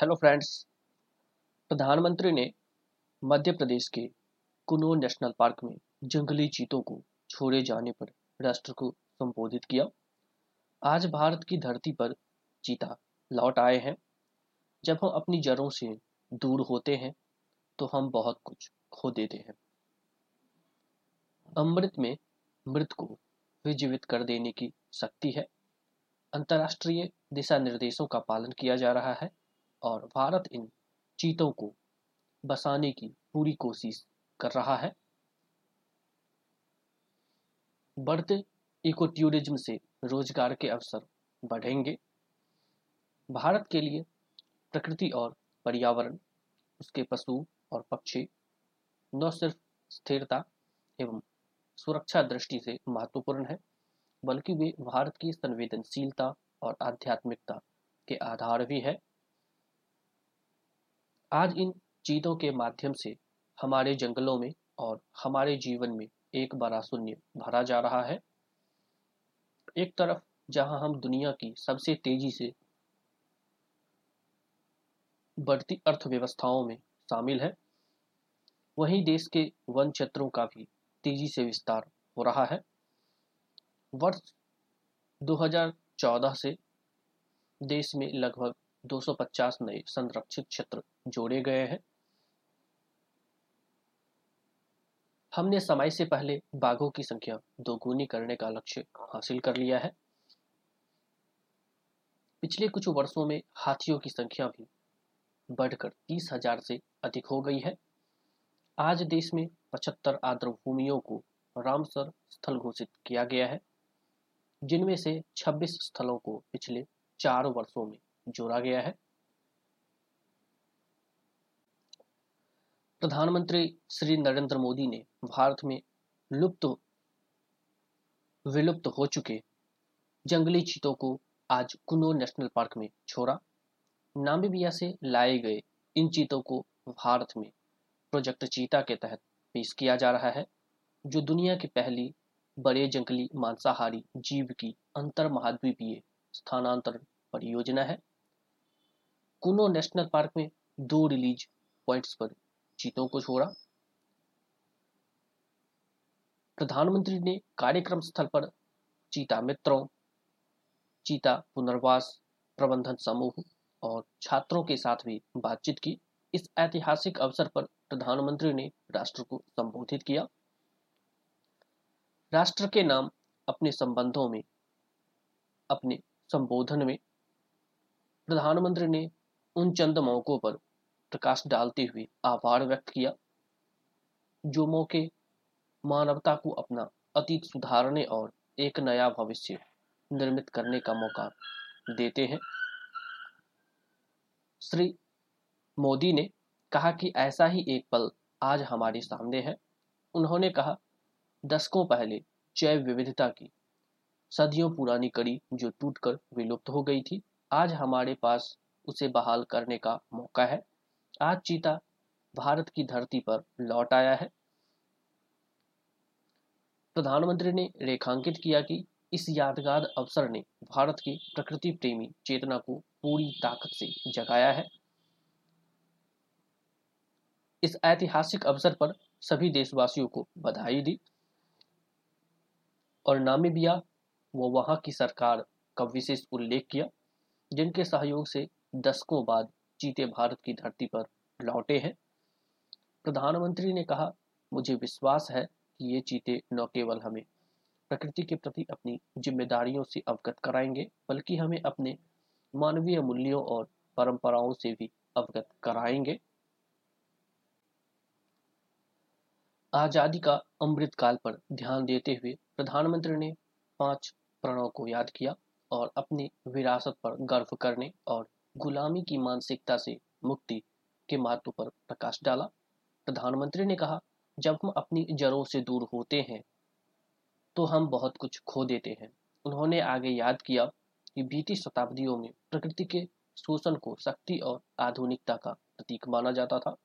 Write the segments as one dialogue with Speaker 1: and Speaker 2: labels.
Speaker 1: Hello friends प्रधानमंत्री ने मध्य प्रदेश के कुनो नेशनल पार्क में जंगली चीतों को छोड़े जाने पर राष्ट्र को संबोधित किया। आज भारत की धरती पर चीता लौट आए हैं। जब हम अपनी जड़ों से दूर होते हैं तो हम बहुत कुछ खो देते हैं। अमृत में मृत को विजीवित कर देने की शक्ति है। अंतर्राष्ट्रीय दिशा निर्देशों का पालन किया जा रहा है। और भारत इन चीतों को बसाने की पूरी कोशिश कर रहा है। बढ़ते इको टूरिज़्म से रोज़गार के अवसर बढ़ेंगे। भारत के लिए प्रकृति और पर्यावरण, उसके पशु और पक्षी, न सिर्फ़ स्थिरता एवं सुरक्षा दृष्टि से महत्वपूर्ण है, बल्कि वे भारत की संवेदनशीलता और आध्यात्मिकता के आधार भी है। आज इन चीज़ों के माध्यम से हमारे जंगलों में और हमारे जीवन में एक बड़ा शून्य भरा जा रहा है। एक तरफ़ जहाँ हम दुनिया की सबसे तेज़ी से बढ़ती अर्थव्यवस्थाओं में शामिल है, वहीं देश के वन क्षेत्रों का भी तेज़ी से विस्तार हो रहा है। वर्ष 2014 से देश में लगभग 250 नए संरक्षित क्षेत्र जोड़े गए हैं। हमने समय से पहले बाघों की संख्या दोगुनी करने का लक्ष्य हासिल कर लिया है। पिछले कुछ वर्षों में हाथियों की संख्या भी बढ़कर तीस हज़ार से अधिक हो गई है। आज देश में पचहत्तर आर्द्र भूमियों को रामसर स्थल घोषित किया गया है, जिनमें से 26 स्थलों को पिछले चार वर्षों में जोड़ा गया है। प्रधानमंत्री श्री नरेंद्र मोदी ने भारत में लुप्त विलुप्त हो चुके जंगली चीतों को आज कुनो नेशनल पार्क में छोड़ा। नामीबिया से लाए गए इन चीतों को भारत में प्रोजेक्ट चीता के तहत पेश किया जा रहा है, जो दुनिया की पहली बड़े जंगली मांसाहारी जीव की अंतर महाद्वीपीय स्थानांतरण परियोजना है। कुनो नेशनल पार्क में दो रिलीज़ पॉइंट्स पर चीतों को छोड़ा। प्रधानमंत्री ने कार्यक्रम स्थल पर चीता मित्रों, चीता पुनर्वास, प्रबंधन समूह और छात्रों के साथ भी बातचीत की। इस ऐतिहासिक अवसर पर प्रधानमंत्री ने राष्ट्र को संबोधित किया। राष्ट्र के नाम अपने संबंधों में, अपने संबोधन में प्रधानमंत्री ने उन चंद मौकों पर प्रकाश डालते हुए आभार व्यक्त किया। जो मौके मानवता को अपना अतीत सुधारने और एक नया भविष्य निर्मित करने का मौका देते हैं। श्री मोदी ने कहा कि ऐसा ही एक पल आज हमारे सामने है। उन्होंने कहा, दशकों पहले जैव विविधता की सदियों पुरानी कड़ी जो टूटकर विलुप्त हो गई थी, आज हमारे पास उसे बहाल करने का मौका है। आज चीता भारत की धरती पर लौट आया है। प्रधानमंत्री ने रेखांकित किया कि इस यादगार अवसर ने भारत की प्रकृति प्रेमी चेतना को पूरी ताकत से जगाया है। इस ऐतिहासिक अवसर पर सभी देशवासियों को बधाई दी और नामीबिया व वहाँ की सरकार का विशेष उल्लेख किया, जिनके सहयोग से दशकों बाद चीते भारत की धरती पर लौटे हैं। प्रधानमंत्री ने कहा, मुझे विश्वास है कि ये चीते न केवल हमें प्रकृति के प्रति अपनी जिम्मेदारियों से अवगत कराएँगे, बल्कि हमें अपने मानवीय मूल्यों और परंपराओं से भी अवगत कराएँगे। आज़ादी का अमृत काल पर ध्यान देते हुए प्रधानमंत्री ने पाँच प्रणों को याद किया और अपनी विरासत पर गर्व करने और गुलामी की मानसिकता से मुक्ति के महत्व पर प्रकाश डाला। प्रधानमंत्री ने कहा, जब हम अपनी जड़ों से दूर होते हैं तो हम बहुत कुछ खो देते हैं। उन्होंने आगे याद किया कि बीती शताब्दियों में प्रकृति के शोषण को शक्ति और आधुनिकता का प्रतीक माना जाता था।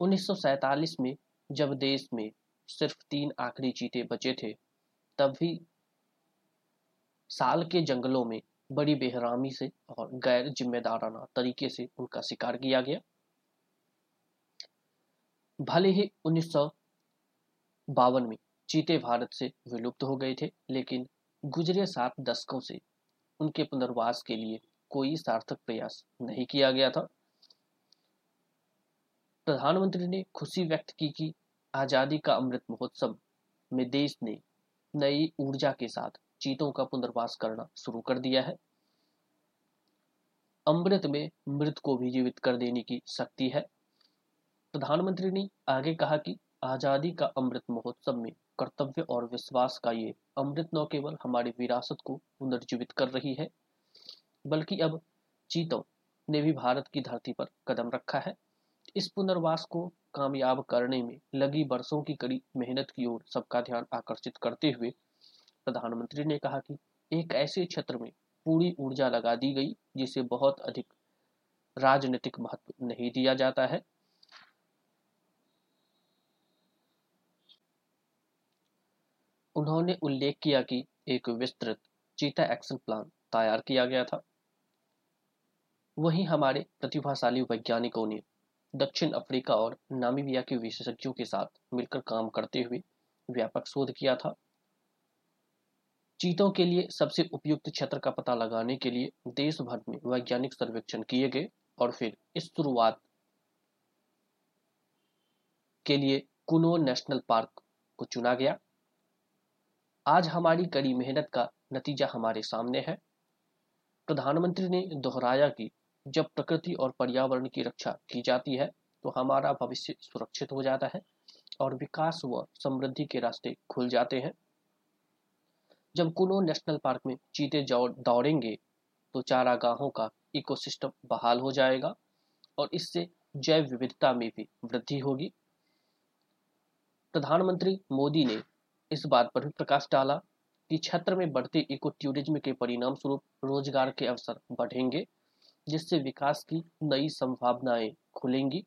Speaker 1: 1947 में जब देश में सिर्फ़ तीन आखिरी चीते बचे थे, तब भी साल के जंगलों में बड़ी बेहरामी से और गैर जिम्मेदाराना तरीके से उनका शिकार किया गया। भले ही उन्नीस बावन में चीते भारत से विलुप्त हो गए थे, लेकिन गुजरे सात दशकों से उनके पुनर्वास के लिए कोई सार्थक प्रयास नहीं किया गया था। प्रधानमंत्री ने खुशी व्यक्त की कि आज़ादी का अमृत महोत्सव में देश ने नई ऊर्जा के साथ चीतों का पुनर्वास करना शुरू कर दिया है। अमृत में मृत को भी जीवित कर देने की शक्ति है। प्रधानमंत्री ने आगे कहा कि आज़ादी का अमृत महोत्सव में कर्तव्य और विश्वास का ये अमृत न केवल हमारी विरासत को पुनर्जीवित कर रही है, बल्कि अब चीतों ने भी भारत की धरती पर कदम रखा है। इस पुनर्वास को कामयाब करने में लगी बरसों की कड़ी मेहनत की ओर सबका ध्यान आकर्षित करते हुए प्रधानमंत्री ने कहा कि एक ऐसे क्षेत्र में पूरी ऊर्जा लगा दी गई, जिसे बहुत अधिक राजनीतिक महत्व नहीं दिया जाता है। उन्होंने उल्लेख किया कि एक विस्तृत चीता एक्शन प्लान तैयार किया गया था। वहीं हमारे प्रतिभाशाली वैज्ञानिकों ने दक्षिण अफ्रीका और नामीबिया के विशेषज्ञों के साथ मिलकर काम करते हुए व्यापक शोध किया था। चीतों के लिए सबसे उपयुक्त क्षेत्र का पता लगाने के लिए देश भर में वैज्ञानिक सर्वेक्षण किए गए और फिर इस शुरुआत के लिए कुनो नेशनल पार्क को चुना गया। आज हमारी कड़ी मेहनत का नतीजा हमारे सामने है। प्रधानमंत्री ने दोहराया कि जब प्रकृति और पर्यावरण की रक्षा की जाती है तो हमारा भविष्य सुरक्षित हो जाता है और विकास व समृद्धि के रास्ते खुल जाते हैं। जब कुनो नेशनल पार्क में चीते दौड़ेंगे तो चारागाहों का इकोसिस्टम बहाल हो जाएगा और इससे जैव विविधता में भी वृद्धि होगी। प्रधानमंत्री मोदी ने इस बात पर भी प्रकाश डाला कि क्षेत्र में बढ़ते इको टूरिज़्म के परिणाम स्वरूप रोज़गार के अवसर बढ़ेंगे, जिससे विकास की नई संभावनाएँ खुलेंगी।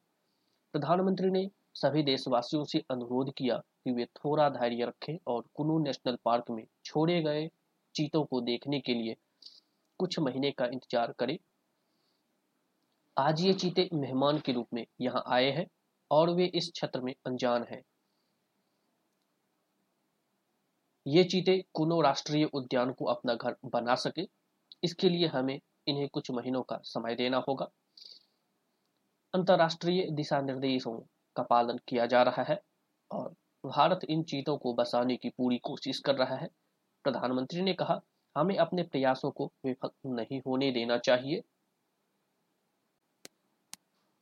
Speaker 1: प्रधानमंत्री ने सभी देशवासियों से अनुरोध किया कि वे थोड़ा धैर्य रखें और कुनू नेशनल पार्क में छोड़े गए चीतों को देखने के लिए कुछ महीने का इंतज़ार करें। आज ये चीते मेहमान के रूप में यहाँ आए हैं और वे इस क्षेत्र में अनजान हैं। ये चीते कुनो राष्ट्रीय उद्यान को अपना घर बना सके। इसके लिए हमें इन्हें कुछ महीनों का समय देना होगा। अंतर्राष्ट्रीय दिशा निर्देशों का पालन किया जा रहा है और भारत इन चीतों को बसाने की पूरी कोशिश कर रहा है। प्रधानमंत्री ने कहा, हमें अपने प्रयासों को विफल नहीं होने देना चाहिए।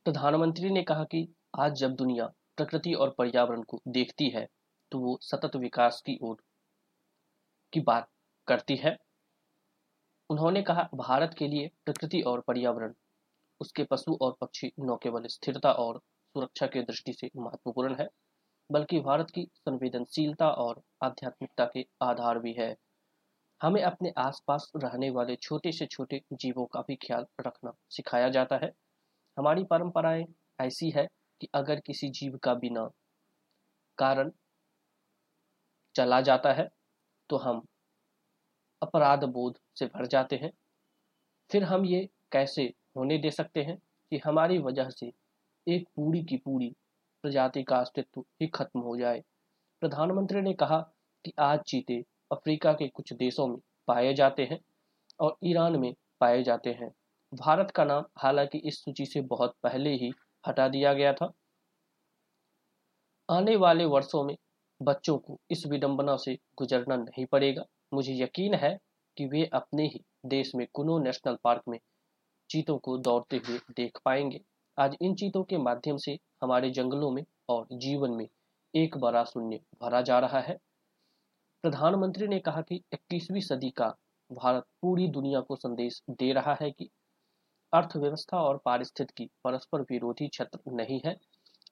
Speaker 1: प्रधानमंत्री ने कहा कि आज जब दुनिया प्रकृति और पर्यावरण को देखती है तो वो सतत विकास की ओर की बात करती है। उन्होंने कहा, भारत के लिए प्रकृति और पर्यावरण, उसके पशु और पक्षी न केवल स्थिरता और सुरक्षा के दृष्टि से महत्वपूर्ण है। बल्कि भारत की संवेदनशीलता और आध्यात्मिकता के आधार भी है। हमें अपने आसपास रहने वाले छोटे से छोटे जीवों का भी ख्याल रखना सिखाया जाता है। हमारी परंपराएँ ऐसी है कि अगर किसी जीव का बिना कारण चला जाता है तो हम अपराध बोध से भर जाते हैं। फिर हम ये कैसे होने दे सकते हैं कि हमारी वजह से एक पूरी की पूरी प्रजाति का अस्तित्व ही खत्म हो जाए। प्रधानमंत्री ने कहा कि आज चीते अफ्रीका के कुछ देशों में पाए जाते हैं और ईरान में पाए जाते हैं। भारत का नाम हालाँकि इस सूची से बहुत पहले ही हटा दिया गया था। आने वाले वर्षों में बच्चों को इस विडंबना से गुजरना नहीं पड़ेगा। मुझे यकीन है कि वे अपने ही देश में कुनो नेशनल पार्क में चीतों को दौड़ते हुए देख पाएँगे। आज इन चीतों के माध्यम से हमारे जंगलों में और जीवन में एक बड़ा शून्य भरा जा रहा है। प्रधानमंत्री ने कहा कि 21वीं सदी का भारत पूरी दुनिया को संदेश दे रहा है कि अर्थव्यवस्था और पारिस्थितिकी परस्पर विरोधी क्षेत्र नहीं है।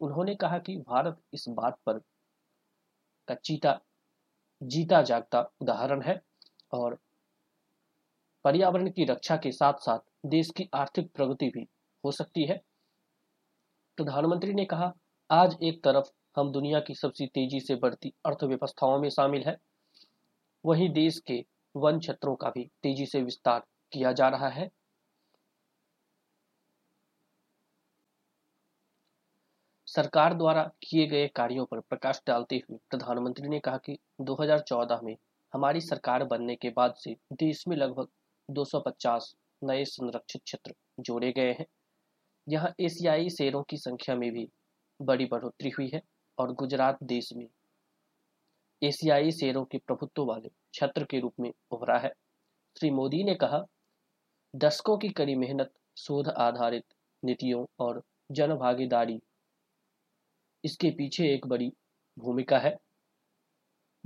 Speaker 1: उन्होंने कहा कि भारत इस बात पर का चीता, जीता जागता उदाहरण है और पर्यावरण की रक्षा के साथ साथ देश की आर्थिक प्रगति भी हो सकती है। प्रधानमंत्री ने कहा, आज एक तरफ़ हम दुनिया की सबसे तेज़ी से बढ़ती अर्थव्यवस्थाओं में शामिल है। वहीं देश के वन क्षेत्रों का भी तेज़ी से विस्तार किया जा रहा है। सरकार द्वारा किए गए कार्यों पर प्रकाश डालते हुए प्रधानमंत्री ने कहा कि 2014 में हमारी सरकार बनने के बाद से देश में लगभग 250 नए संरक्षित क्षेत्र जोड़े गए हैं। यहाँ एशियाई शेरों की संख्या में भी बड़ी बढ़ोतरी हुई है और गुजरात देश में एशियाई शेरों के प्रभुत्व वाले क्षेत्र के रूप में उभरा है। श्री मोदी ने कहा, दशकों की कड़ी मेहनत, शोध आधारित नीतियों और जन भागीदारी इसके पीछे एक बड़ी भूमिका है।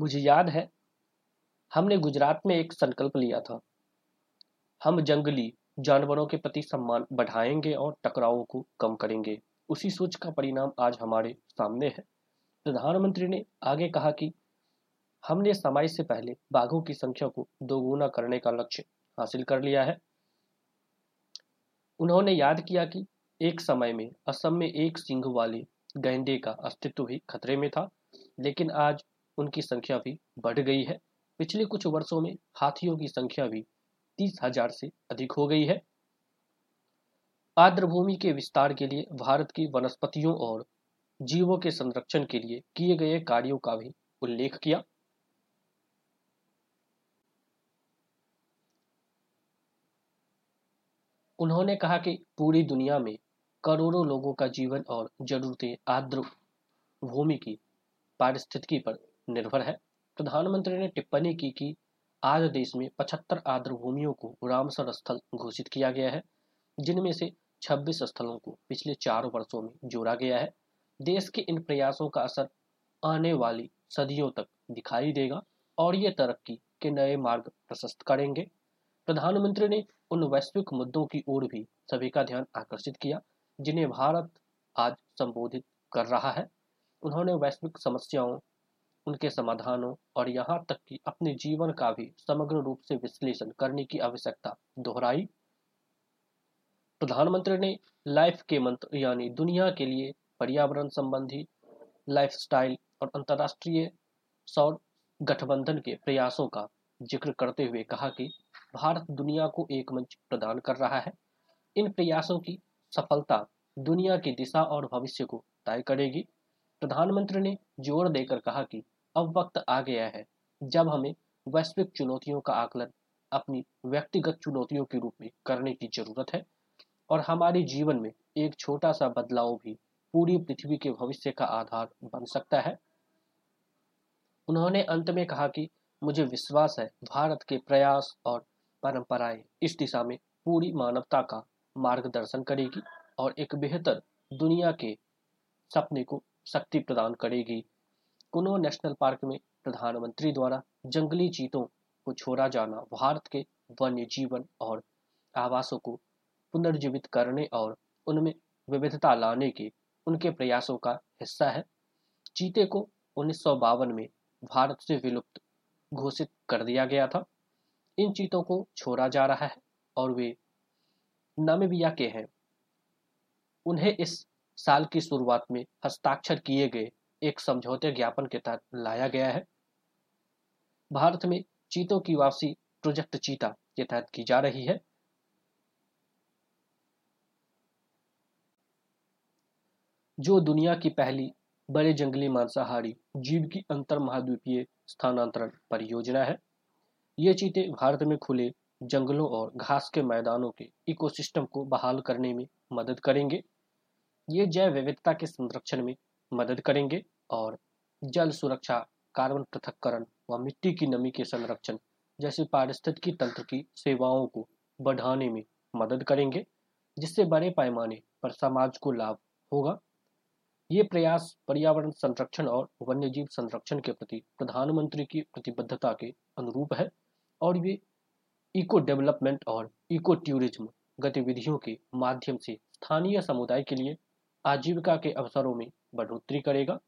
Speaker 1: मुझे याद है, हमने गुजरात में एक संकल्प लिया था। हम जंगली जानवरों के प्रति सम्मान बढ़ाएँगे और टकरावों को कम करेंगे। उसी सोच का परिणाम आज हमारे सामने है। प्रधानमंत्री ने आगे कहा कि हमने समय से पहले बाघों की संख्या को दोगुना करने का लक्ष्य हासिल कर लिया है। उन्होंने याद किया कि एक समय में असम में एक सिंह वाले गैंडे का अस्तित्व भी खतरे में था, लेकिन आज उनकी संख्या भी बढ़ गई है। पिछले कुछ वर्षों में हाथियों की संख्या भी तीस हज़ार से अधिक हो गई है। आर्द्रभूमि के विस्तार के लिए भारत की वनस्पतियों और जीवों के संरक्षण के लिए किए गए कार्यों का भी उल्लेख किया। उन्होंने कहा कि पूरी दुनिया में करोड़ों लोगों का जीवन और जरूरतें आर्द्र भूमि की पारिस्थितिकी पर निर्भर है। प्रधानमंत्री ने टिप्पणी की कि आज देश में 75 आर्द्र भूमियों को रामसर स्थल घोषित किया गया है, जिनमें से 26 स्थलों को पिछले चार वर्षों में जोड़ा गया है। देश के इन प्रयासों का असर आने वाली सदियों तक दिखाई देगा और ये तरक्की के नए मार्ग प्रशस्त करेंगे। प्रधानमंत्री ने उन वैश्विक मुद्दों की ओर भी सभी का ध्यान आकर्षित किया, जिन्हें भारत आज संबोधित कर रहा है। उन्होंने वैश्विक समस्याओं उनके समाधानों और यहाँ तक कि अपने जीवन का भी समग्र रूप से विश्लेषण करने की आवश्यकता। दोहराई। प्रधानमंत्री ने लाइफ के मंत्र यानी दुनिया के लिए पर्यावरण संबंधी, लाइफस्टाइल और अंतर्राष्ट्रीय सौर गठबंधन के प्रयासों का ज़िक्र करते हुए कहा कि भारत दुनिया को एक मंच प्रदान कर रहा है। इन प्रयासों की सफलता दुनिया की दिशा और भविष्य को तय करेगी। प्रधानमंत्री ने ज़ोर देकर कहा कि अब वक्त आ गया है जब हमें वैश्विक चुनौतियों का आकलन अपनी व्यक्तिगत चुनौतियों के रूप में करने की ज़रूरत है और हमारे जीवन में एक छोटा सा बदलाव भी पूरी पृथ्वी के भविष्य का आधार बन सकता है। उन्होंने अंत में कहा कि मुझे विश्वास है भारत के प्रयास और परंपराएँ इस दिशा में पूरी मानवता का मार्गदर्शन करेगी और एक बेहतर दुनिया के सपने को शक्ति प्रदान करेगी। कुनो नेशनल पार्क में प्रधानमंत्री द्वारा जंगली चीतों को छोड़ा जाना, भारत के वन्य जीवन और आवासों को पुनर्जीवित करने और उनमें विविधता लाने के उनके प्रयासों का हिस्सा है। चीते को उन्नीस सौ बावन में भारत से विलुप्त घोषित कर दिया गया था। इन चीतों को छोड़ा जा रहा है और वे नामीबिया के हैं। उन्हें इस साल की शुरुआत में हस्ताक्षर किए गए एक समझौते ज्ञापन के तहत लाया गया है। भारत में चीतों की वापसी प्रोजेक्ट चीता के तहत की जा रही है। जो दुनिया की पहली बड़े जंगली मांसाहारी जीव की अंतर महाद्वीपीय स्थानांतरण परियोजना है। ये चीते भारत में खुले जंगलों और घास के मैदानों के इकोसिस्टम को बहाल करने में मदद करेंगे। ये जैव विविधता के संरक्षण में मदद करेंगे। और जल सुरक्षा, कार्बन पृथककरण व मिट्टी की नमी के संरक्षण जैसे पारिस्थितिकी तंत्र की सेवाओं को बढ़ाने में मदद करेंगे, जिससे बड़े पैमाने पर समाज को लाभ होगा। ये प्रयास पर्यावरण संरक्षण और वन्यजीव संरक्षण के प्रति प्रधानमंत्री की प्रतिबद्धता के अनुरूप है और ये इको डेवलपमेंट और इको टूरिज़्म गतिविधियों के माध्यम से स्थानीय समुदाय के लिए आजीविका के अवसरों में बढ़ोतरी करेगा।